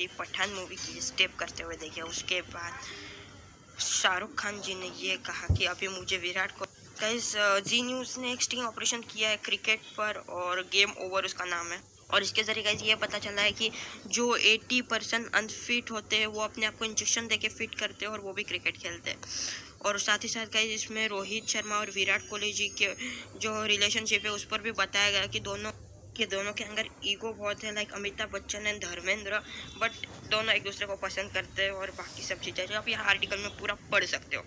थी पठान मूवी की स्टेप करते हुए देखिए उसके बाद शाहरुख खान जी ने ये कहा कि अभी मुझे विराट को गाइस जी न्यूज़ ने एक स्टिंग ऑपरेशन किया है क्रिकेट पर और गेम ओवर उसका नाम है। और इसके ज़रिए गाइस ये पता चला है कि जो 80 परसेंट अनफिट होते हैं, वो अपने आप को इंजेक्शन देके फिट करते हैं और वो भी क्रिकेट खेलते हैं। और साथ ही साथ गाइस इसमें रोहित शर्मा और विराट कोहली जी के जो रिलेशनशिप है, उस पर भी बताया गया कि दोनों कि दोनों के अंदर ईगो बहुत है like Amitabh Bachchan and Dharmendra but दोनों एक दूसरे को पसंद करते हैं और बाकी सब चीज़ें जो आप यहाँ आर्टिकल में पूरा पढ़ सकते हो।